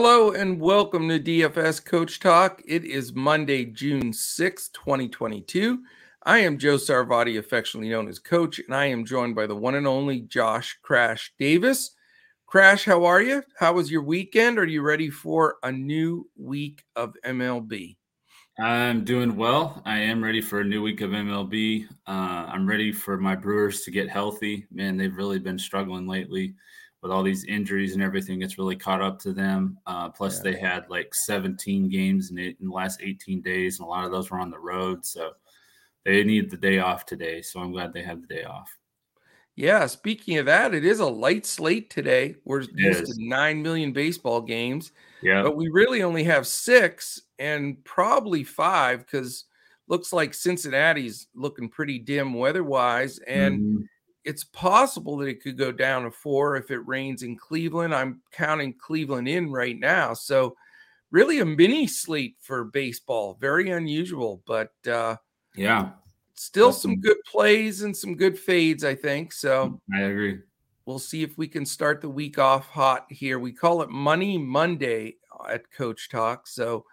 Hello and welcome to DFS Coach Talk. It is Monday, June 6, 2022. I am Joe Sarvati, affectionately known as Coach, and I am joined by the one and only Josh Crash Davis. Crash, how are you? How was your weekend? Are you ready for a new week of MLB? I'm doing well. I am ready for a new week of MLB. Uh, I'm ready for my Brewers to get healthy. Man, they've really been struggling lately with all these injuries and everything, it's really caught up to them. Uh, plus, yeah. they had like 17 games in, it, in the last 18 days, and a lot of those were on the road. So they need the day off today. So I'm glad they have the day off. Yeah, speaking of that, it is a light slate today. We're used to 9 million baseball games. Yeah. But we really only have six and probably five because looks like Cincinnati's looking pretty dim weather wise. And mm-hmm it's possible that it could go down to four if it rains in Cleveland. I'm counting Cleveland in right now. So, really a mini slate for baseball. Very unusual, but uh, yeah, still some good plays and some good fades, I think. So, I agree. We'll see if we can start the week off hot here. We call it Money Monday at Coach Talk. So,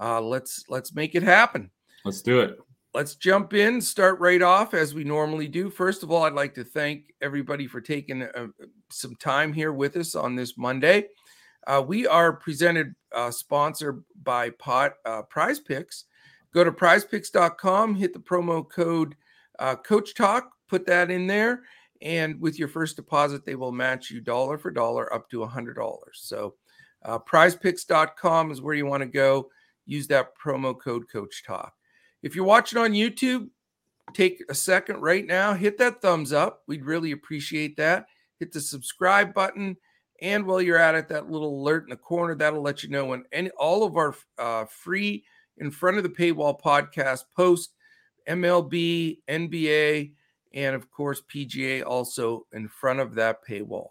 uh, let's let's make it happen. Let's do it let's jump in, start right off as we normally do. First of all, I'd like to thank everybody for taking uh, some time here with us on this Monday. Uh, we are presented, uh, sponsored by Pot uh, Prize Picks. Go to prizepicks.com, hit the promo code uh, Coach Talk, put that in there. And with your first deposit, they will match you dollar for dollar up to a $100. So, uh, prizepicks.com is where you want to go. Use that promo code Coach Talk. If you're watching on YouTube, take a second right now, hit that thumbs up. We'd really appreciate that. Hit the subscribe button. And while you're at it, that little alert in the corner, that'll let you know when any all of our uh, free in front of the paywall podcast post MLB, NBA, and of course PGA also in front of that paywall.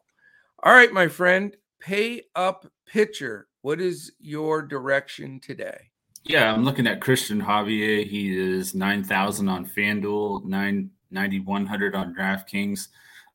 All right, my friend, pay up pitcher. What is your direction today? Yeah, I'm looking at Christian Javier. He is 9,000 on FanDuel, 9, 9,100 on DraftKings.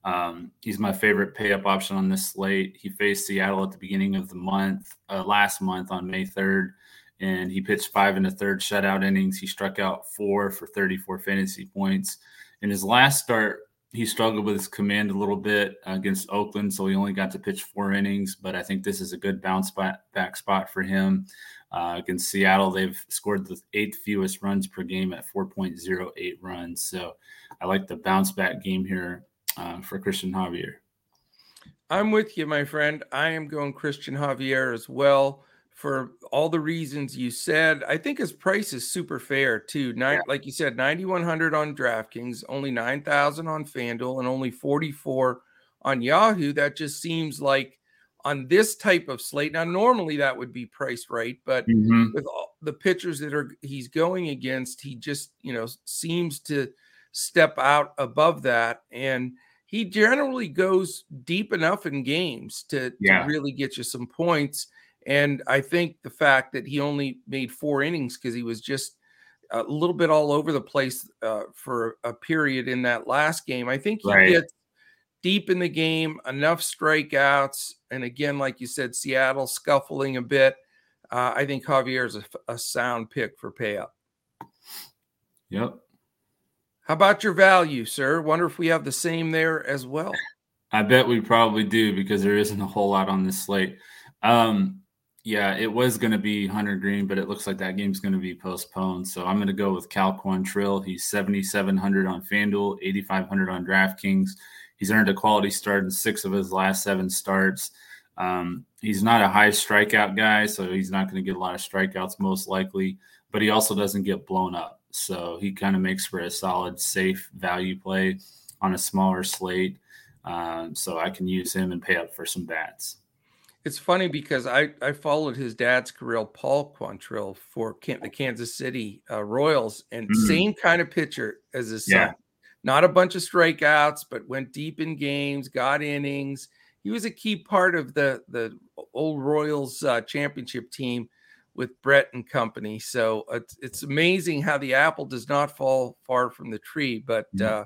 Um, he's my favorite pay up option on this slate. He faced Seattle at the beginning of the month, uh, last month on May 3rd, and he pitched five and a third shutout innings. He struck out four for 34 fantasy points. In his last start, he struggled with his command a little bit against Oakland, so he only got to pitch four innings. But I think this is a good bounce back spot for him. Uh, against Seattle, they've scored the eighth fewest runs per game at 4.08 runs. So I like the bounce back game here uh, for Christian Javier. I'm with you, my friend. I am going Christian Javier as well for all the reasons you said. I think his price is super fair too. Nine, yeah. like you said, 9100 on DraftKings, only 9000 on FanDuel, and only 44 on Yahoo. That just seems like on this type of slate. Now, normally that would be priced right, but mm-hmm. with all the pitchers that are he's going against, he just you know seems to step out above that, and he generally goes deep enough in games to, yeah. to really get you some points. And I think the fact that he only made four innings because he was just a little bit all over the place uh, for a period in that last game. I think he right. gets deep in the game, enough strikeouts, and again, like you said, Seattle scuffling a bit. Uh, I think Javier is a, a sound pick for pay up. Yep. How about your value, sir? Wonder if we have the same there as well. I bet we probably do because there isn't a whole lot on this slate. Um, yeah, it was going to be Hunter Greene, but it looks like that game's going to be postponed. So I'm going to go with Cal Quantrill. He's 7,700 on FanDuel, 8,500 on DraftKings. He's earned a quality start in six of his last seven starts. Um, he's not a high strikeout guy, so he's not going to get a lot of strikeouts most likely, but he also doesn't get blown up. So he kind of makes for a solid, safe value play on a smaller slate. Um, so I can use him and pay up for some bats. It's funny because I, I followed his dad's career, Paul Quantrill, for the Kansas City uh, Royals, and mm-hmm. same kind of pitcher as his son. Yeah not a bunch of strikeouts, but went deep in games, got innings. He was a key part of the the old Royals uh, championship team with Brett and company. So it's, it's amazing how the apple does not fall far from the tree. But mm-hmm. uh,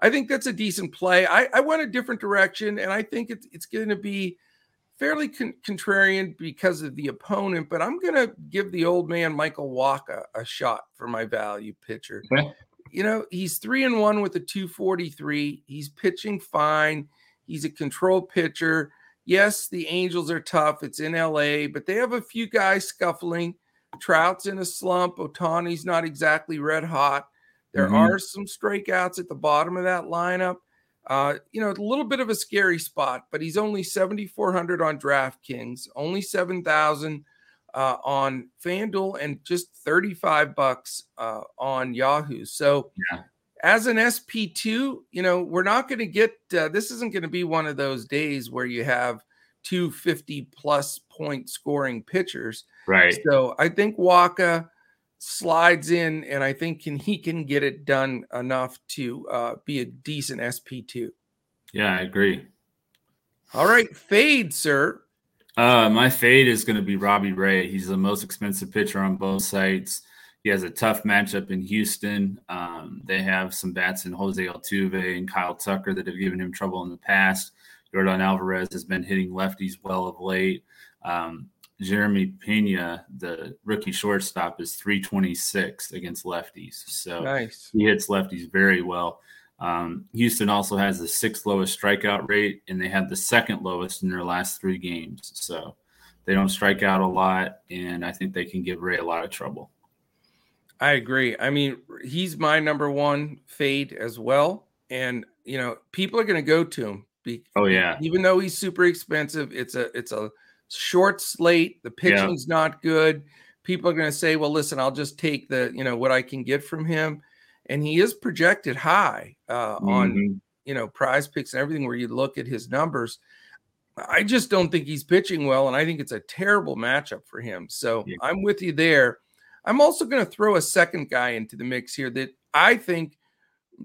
I think that's a decent play. I, I went a different direction, and I think it's, it's going to be fairly con- contrarian because of the opponent, but I'm going to give the old man Michael Wacha a shot for my value pitcher. Okay. You know, he's three and one with a 243. He's pitching fine. He's a control pitcher. Yes, the Angels are tough. It's in LA, but they have a few guys scuffling. Trout's in a slump. Ohtani's not exactly red hot. There mm-hmm. are some strikeouts at the bottom of that lineup. Uh, you know, a little bit of a scary spot, but he's only 7,400 on DraftKings, only 7,000 uh, on FanDuel, and just 35 bucks uh, on Yahoo. So, yeah. as an SP2, you know, we're not going to get uh, this, isn't going to be one of those days where you have 250 plus point scoring pitchers. Right. So, I think Wacha slides in, and I think can he can get it done enough to uh, be a decent SP two. Yeah, I agree. All right, fade, sir. Uh, my fade is going to be Robbie Ray. He's the most expensive pitcher on both sites. He has a tough matchup in Houston. Um, they have some bats in Jose Altuve and Kyle Tucker that have given him trouble in the past. Jordan Alvarez has been hitting lefties well of late. Um, Jeremy Pena, the rookie shortstop, is 326 against lefties. So nice. he hits lefties very well. Um, Houston also has the sixth lowest strikeout rate, and they have the second lowest in their last three games. So they don't strike out a lot, and I think they can give Ray a lot of trouble. I agree. I mean, he's my number one fade as well. And you know, people are going to go to him. Be, oh yeah. Even though he's super expensive, it's a it's a short slate. The pitching's yeah. not good. People are going to say, "Well, listen, I'll just take the you know what I can get from him," and he is projected high uh, mm-hmm. on you know Prize Picks and everything. Where you look at his numbers, I just don't think he's pitching well, and I think it's a terrible matchup for him. So yeah. I'm with you there. I'm also going to throw a second guy into the mix here that I think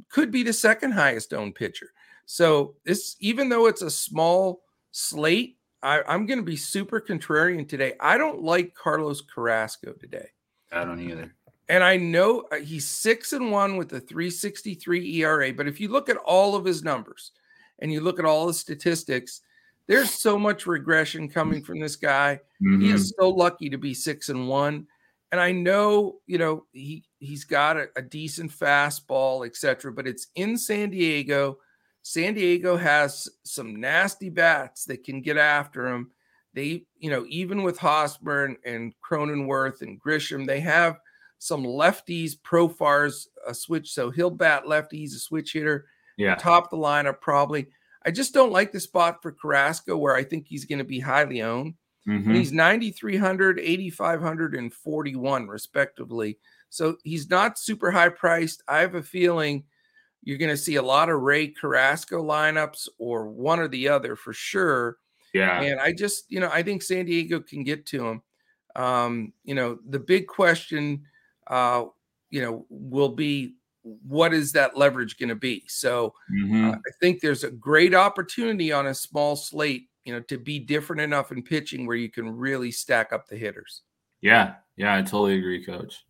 could be the second highest owned pitcher. So this, even though it's a small slate, I, am going to be super contrarian today. I don't like Carlos Carrasco today. I don't either. And I know uh, he's six and one with a 363 ERA. But if you look at all of his numbers and you look at all the statistics, there's so much regression coming from this guy. Mm-hmm. He is so lucky to be six and one. And I know, you know, he he's got a, a decent fastball, etc. But it's in San Diego San Diego has some nasty bats that can get after him. They, you know, even with Hosmer and, Cronenworth and Grisham, they have some lefties. Profar's a switch, so he'll bat lefty. He's a switch hitter. Yeah, top the lineup probably. I just don't like the spot for Carrasco where I think he's going to be highly owned. Mm-hmm. he's 9,300, 8,500, and 41, respectively. So he's not super high priced. I have a feeling you're going to see a lot of Ray Carrasco lineups or one or the other for sure. Yeah. And I just, you know, I think San Diego can get to him. Um, you know, the big question, uh, you know, will be what is that leverage going to be? So mm-hmm. uh, I think there's a great opportunity on a small slate, you know, to be different enough in pitching where you can really stack up the hitters. Yeah. Yeah. I totally agree, coach.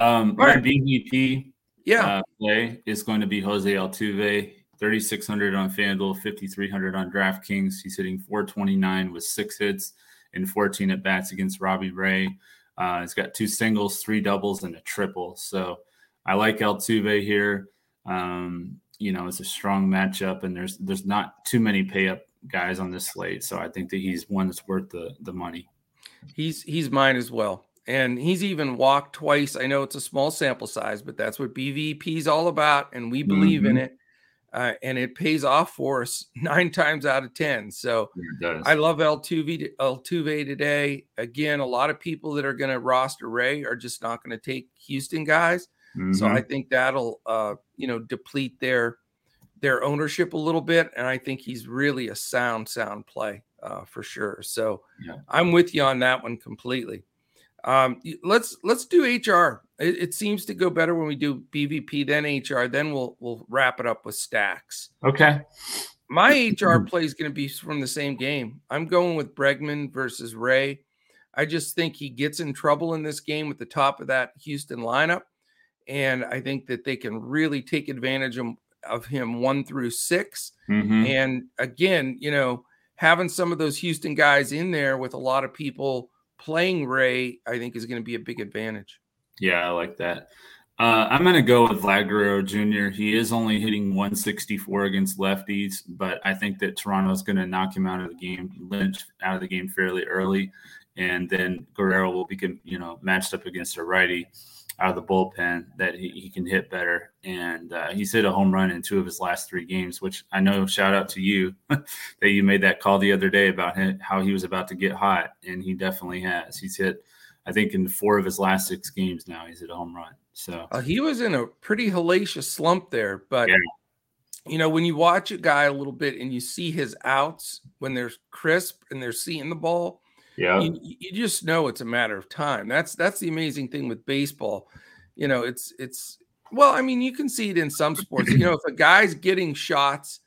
Um, my right. BVP yeah. Uh, play is going to be Jose Altuve, 3,600 on FanDuel, 5,300 on DraftKings. He's hitting 429 with six hits and 14 at bats against Robbie Ray. Uh, he's got two singles, three doubles, and a triple. So I like Altuve here. Um, you know, it's a strong matchup, and there's there's not too many pay up guys on this slate. So I think that he's one that's worth the the money. He's he's mine as well and he's even walked twice. I know it's a small sample size, but that's what BVP is all about, and we believe mm-hmm. in it. Uh, and it pays off for us nine times out of ten. So I love Altuve Altuve today. Again, a lot of people that are going to roster Ray are just not going to take Houston guys. Mm-hmm. So I think that'll uh, you know deplete their their ownership a little bit, and I think he's really a sound sound play uh, for sure. So yeah. I'm with you on that one completely. Um, let's let's do HR. It, it, seems to go better when we do BVP then HR. Then we'll we'll wrap it up with stacks. Okay. My HR play is going to be from the same game. I'm going with Bregman versus Ray. I just think he gets in trouble in this game with the top of that Houston lineup, and I think that they can really take advantage of, of him one through 6 mm-hmm. And again, you know, having some of those Houston guys in there with a lot of people playing Ray, I think is going to be a big advantage. Yeah, I like that. Uh, I'm going to go with Vlad Guerrero Jr. He is only hitting 164 against lefties, but I think that Toronto is going to knock him out of the game, Lynch out of the game fairly early, and then Guerrero will be, you know, matched up against a righty out of the bullpen that he, he can hit better. And uh, he's hit a home run in two of his last three games, which I know. Shout out to you that you made that call the other day about him, how he was about to get hot, and he definitely has. He's hit, I think, in four of his last six games now, he's hit a home run. So uh, he was in a pretty hellacious slump there, but yeah. you know when you watch a guy a little bit and you see his outs when they're crisp and they're seeing the ball, yeah, you, you just know it's a matter of time. That's that's the amazing thing with baseball. You know, it's it's well, I mean, you can see it in some sports. you know, if a guy's getting shots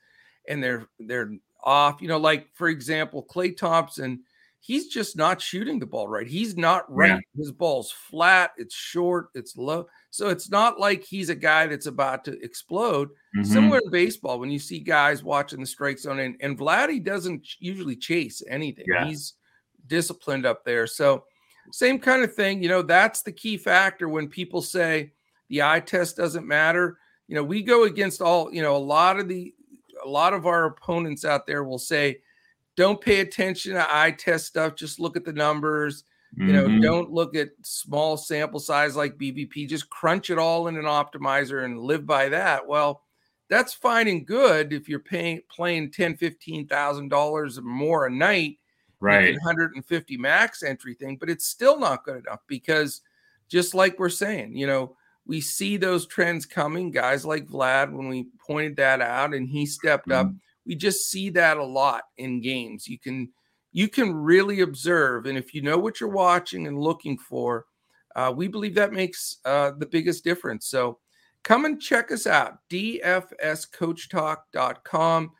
and they're they're off, you know, like for example, Klay Thompson he's just not shooting the ball right. He's not right. Yeah. His ball's flat, it's short, it's low. So it's not like he's a guy that's about to explode. Mm-hmm. Similar in baseball, when you see guys watching the strike zone, and, and Vladdy doesn't usually chase anything. Yeah. He's disciplined up there. So same kind of thing. You know, that's the key factor when people say the eye test doesn't matter. You know, we go against all, you know, a lot of the a lot of our opponents out there will say, don't pay attention to eye test stuff. Just look at the numbers. You know, mm-hmm. don't look at small sample size like BVP. Just crunch it all in an optimizer and live by that. Well, that's fine and good if you're paying playing ten, fifteen thousand dollars or more a night, right? 150 max entry thing, but it's still not good enough because just like we're saying, you know, we see those trends coming. Guys like Vlad, when we pointed that out and he stepped mm-hmm. up, we just see that a lot in games. You can you can really observe, and if you know what you're watching and looking for, uh, we believe that makes uh, the biggest difference. So come and check us out, dfscoachtalk.com.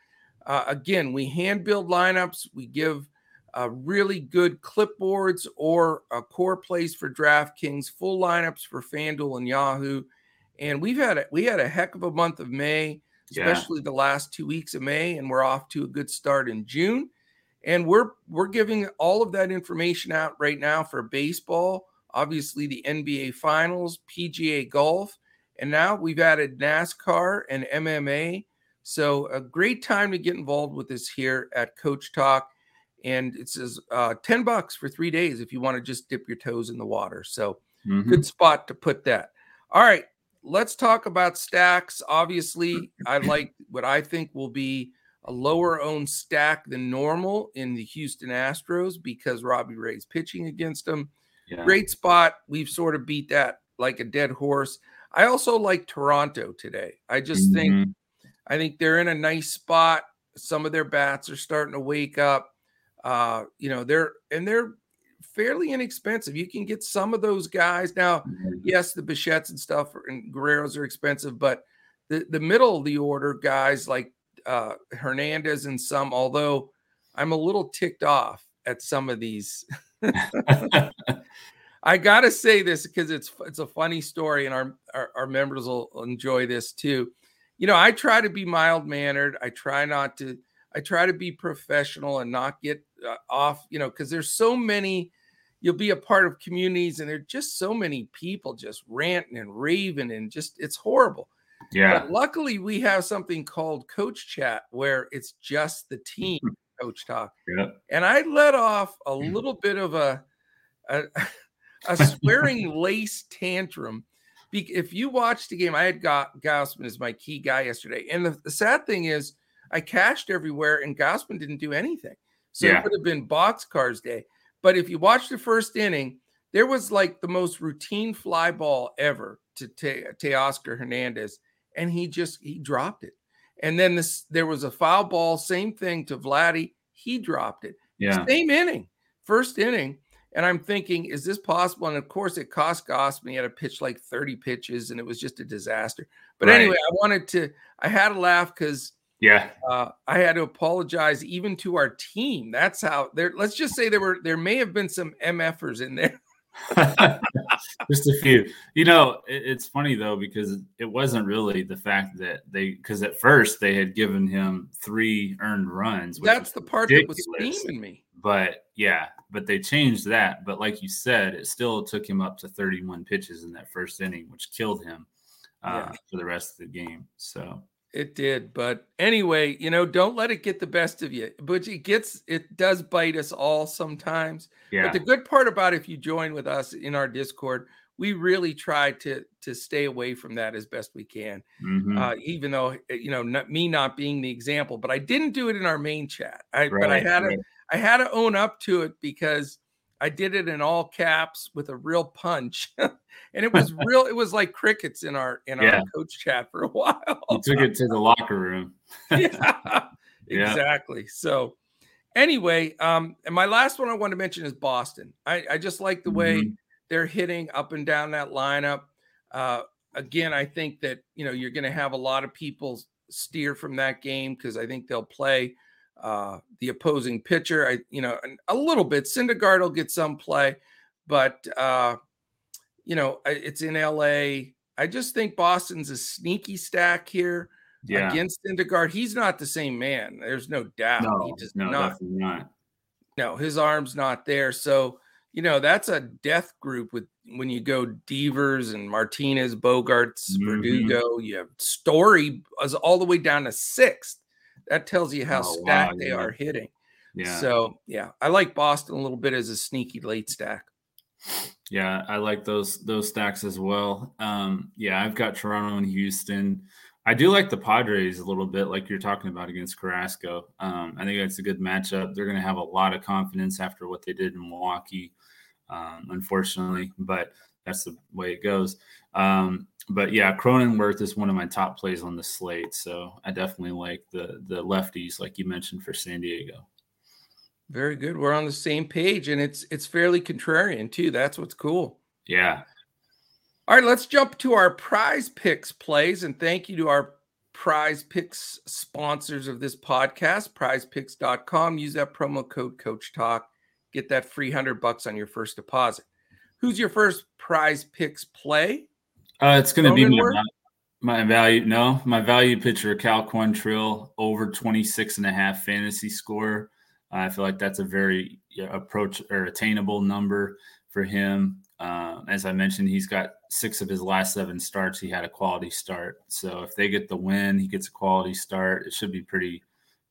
Uh, again, we hand build lineups. We give uh, really good clipboards or a core plays for DraftKings, full lineups for FanDuel and Yahoo. And we've had a, we had a heck of a month of May especially yeah. the last two weeks of May, and we're off to a good start in June. And we're we're giving all of that information out right now for baseball, obviously the NBA Finals, PGA Golf, and now we've added NASCAR and MMA. So a great time to get involved with us here at Coach Talk. And it says uh, 10 bucks for three days if you want to just dip your toes in the water. So mm-hmm. good spot to put that. All right let's talk about stacks. Obviously, I like what I think will be a lower owned stack than normal in the Houston Astros because Robbie Ray's pitching against them. Yeah. Great spot. We've sort of beat that like a dead horse. I also like Toronto today. I just mm-hmm. think I think they're in a nice spot. Some of their bats are starting to wake up. Uh, you know, they're and they're fairly inexpensive. You can get some of those guys now. Mm-hmm. Yes, the Bichettes and stuff and Guerreros are expensive, but the the middle of the order guys like uh, Hernandez and some. Although I'm a little ticked off at some of these. I gotta say this because it's it's a funny story, and our, our, our members will enjoy this too. You know, I try to be mild mannered. I try not to. I try to be professional and not get Uh, off. You know, because there's so many you'll be a part of communities and there're just so many people just ranting and raving and just it's horrible. Yeah. But luckily we have something called coach chat where it's just the team coach talk. Yeah. and i let off a mm. little bit of a a, a swearing lace tantrum. If you watched the game i had got Gausman as my key guy yesterday. And the, the sad thing is i cashed everywhere and Gausman didn't do anything so yeah. it would have been box cars day but if you watch the first inning, there was like the most routine fly ball ever to Teoscar Hernandez, and he just he dropped it. And then this there was a foul ball, same thing to Vladdy. He dropped it. Yeah. Same inning, first inning. And I'm thinking, is this possible? And of course, it cost Gausman. He had to pitch like 30 pitches, and it was just a disaster. But right. anyway, I wanted to, I had a laugh because yeah. Uh, I had to apologize even to our team. That's how there let's just say there were there may have been some MFers in there. just a few. You know, it, it's funny though because it wasn't really the fact that they because at first they had given him three earned runs. That's the part that was steaming me. But yeah, but they changed that. But like you said, it still took him up to 31 pitches in that first inning, which killed him uh, yeah. for the rest of the game. So it did, but anyway, you know, don't let it get the best of you. But it gets, it does bite us all sometimes. Yeah. But the good part about if you join with us in our Discord, we really try to to stay away from that as best we can. Mm-hmm. Uh, even though eh, you know, not, me not being the example, but I didn't do it in our main chat. I, right, but I had right. to, I had to own up to it because I did it in all caps with a real punch, and it was real. It was like crickets in our in yeah. our coach chat for a while. you took it to the locker room. yeah, exactly. So, anyway, um, and my last one I want to mention is Boston. I, I just like the way mm-hmm. they're hitting up and down that lineup. Uh, again, I think that you know you're going to have a lot of people steer from that game because I think they'll play uh, the opposing pitcher. I, you know, a little bit. Syndergaard will get some play, but uh, you know, it's in LA. I just think Boston's a sneaky stack here yeah. against Syndergaard. He's not the same man. There's no doubt. No, he just no, not, not. No, his arm's not there. So you know that's a death group with when you go Devers and Martinez, Bogaerts, mm-hmm. Verdugo. You have Story all the way down to sixth. That tells you how oh, stacked wow, they yeah. are hitting. Yeah. So yeah, I like Boston a little bit as a sneaky late stack. Yeah, I like those those stacks as well. Um, yeah, I've got Toronto and Houston. I do like the Padres a little bit, like you're talking about against Carrasco. Um, I think that's a good matchup. They're going to have a lot of confidence after what they did in Milwaukee, um, unfortunately, but that's the way it goes. Um, but yeah, Cronenworth is one of my top plays on the slate. So I definitely like the the lefties, like you mentioned for San Diego. Very good. We're on the same page, and it's it's fairly contrarian too. That's what's cool. Yeah. All right, let's jump to our prize picks plays, and thank you to our prize picks sponsors of this podcast, prizepicks.com. Use that promo code Coach Talk. Get that free hundred bucks on your first deposit. Who's your first prize picks play? Uh, it's going to be my, my, value. No, my value pitcher, Cal Quantrill, over 26 and a half fantasy score. Uh, I feel like that's a very approach or attainable number for him. Uh, as I mentioned, he's got six of his last seven starts. He had a quality start. So if they get the win, he gets a quality start. It should be pretty,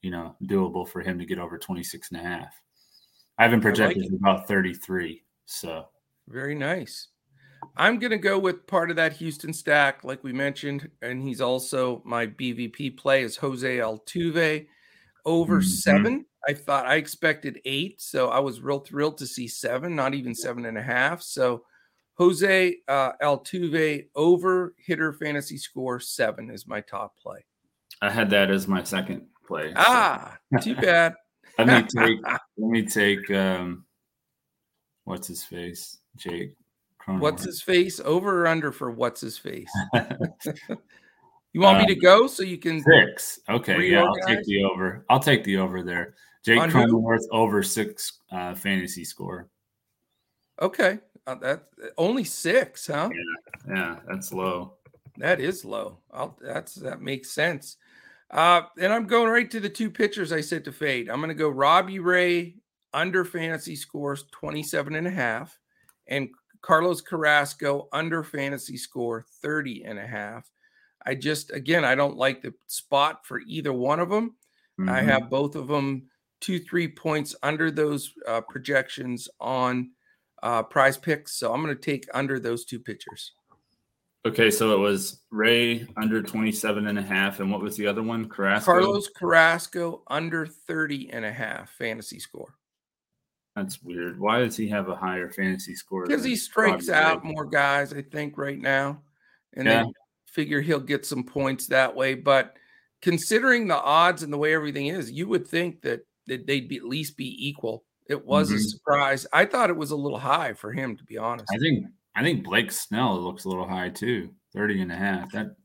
you know, doable for him to get over 26 and a half. I haven't projected like about 33. So very nice. I'm going to go with part of that Houston stack, like we mentioned, and he's also my BVP play is Jose Altuve over mm-hmm. seven. I thought I expected eight, so I was real thrilled to see seven, not even seven and a half. So Jose uh, Altuve over hitter fantasy score seven is my top play. I had that as my second play. Ah, so. too bad. let me take. let me take. Um, what's his face? Jake What's his face? Over or under for what's his face? you want uh, me to go so you can six? Okay, yeah, I'll take the over. I'll take the over there. Jake Cronenworth over six uh, fantasy score. Okay, uh, that only six, huh? Yeah, yeah, that's low. That is low. I'll, that's that makes sense. Uh, and I'm going right to the two pitchers I said to fade. I'm going to go Robbie Ray under fantasy scores 27 and a half and Carlos Carrasco under fantasy score 30 and a half. I just, again, I don't like the spot for either one of them. Mm-hmm. I have both of them two, three points under those uh, projections on uh, prize picks. So I'm going to take under those two pitchers. Okay, so it was Ray under 27 and a half. And what was the other one? Carrasco? Carlos Carrasco under 30 and a half fantasy score. That's weird. Why does he have a higher fantasy score? Because he strikes out more guys, I think, right now. And yeah. they figure he'll get some points that way. But considering the odds and the way everything is, you would think that, that they'd be, at least be equal. It was mm-hmm. a surprise. I thought it was a little high for him, to be honest. I think I think Blake Snell looks a little high too. 30 and a half. That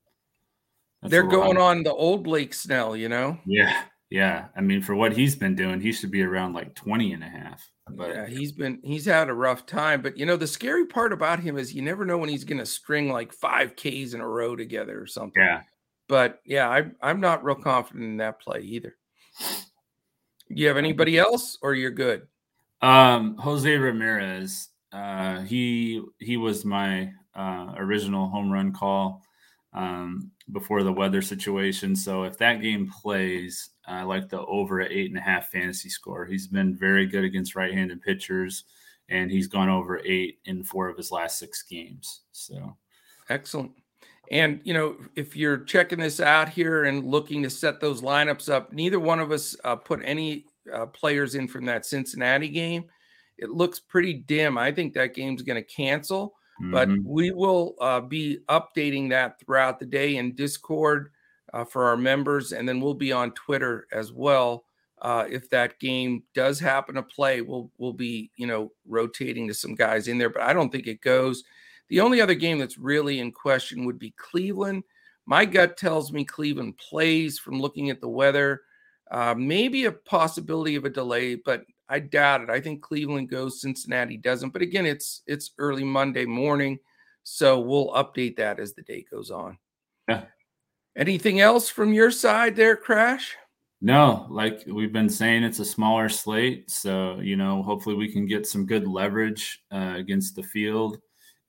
they're going high. on the old Blake Snell, you know? Yeah. Yeah, I mean, for what he's been doing, he should be around like 20 and a half. But yeah, he's been he's had a rough time. But you know, the scary part about him is you never know when he's gonna string like five Ks in a row together or something. Yeah. But yeah, I I'm not real confident in that play either. You have anybody else or you're good? Um, Jose Ramirez. Uh, he he was my uh, original home run call um, before the weather situation. So if that game plays, I like the over at eight and a half fantasy score. He's been very good against right-handed pitchers, and he's gone over eight in four of his last six games. So excellent. And you know, if you're checking this out here and looking to set those lineups up, neither one of us uh, put any uh, players in from that Cincinnati game. It looks pretty dim. I think that game's going to cancel. But mhm. we will uh, be updating that throughout the day in Discord uh, for our members, and then we'll be on Twitter as well. Uh, if that game does happen to play, we'll we'll be you know rotating to some guys in there, but I don't think it goes. The only other game that's really in question would be Cleveland. My gut tells me Cleveland plays from looking at the weather. Uh, maybe a possibility of a delay, but I doubt it. I think Cleveland goes, Cincinnati doesn't. But again, it's it's early Monday morning, so we'll update that as the day goes on. Yeah. Anything else from your side there, Crash? No, like we've been saying, it's a smaller slate. So, you know, hopefully we can get some good leverage uh, against the field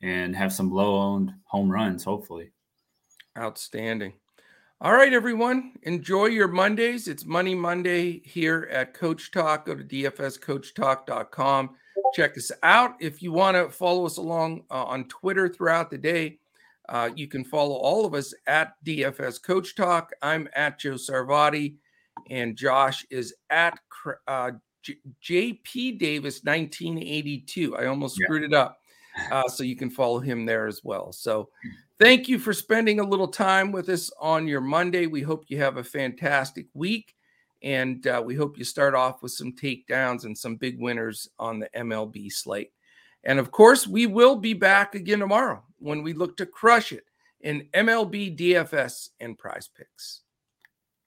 and have some low owned home runs, hopefully. Outstanding. All right, everyone. Enjoy your Mondays. It's Money Monday here at Coach Talk. Go to dfscoachtalk.com. Check us out. If you want to follow us along uh, on Twitter throughout the day, uh, you can follow all of us at DFS Coach Talk. I'm at Joe Sarvati, and Josh is at uh, J- JP Davis 1982. I almost Yeah. screwed it up. Uh, so you can follow him there as well. So thank you for spending a little time with us on your Monday. We hope you have a fantastic week. And uh, we hope you start off with some takedowns and some big winners on the MLB slate. And of course, we will be back again tomorrow when we look to crush it in MLB DFS and prize picks.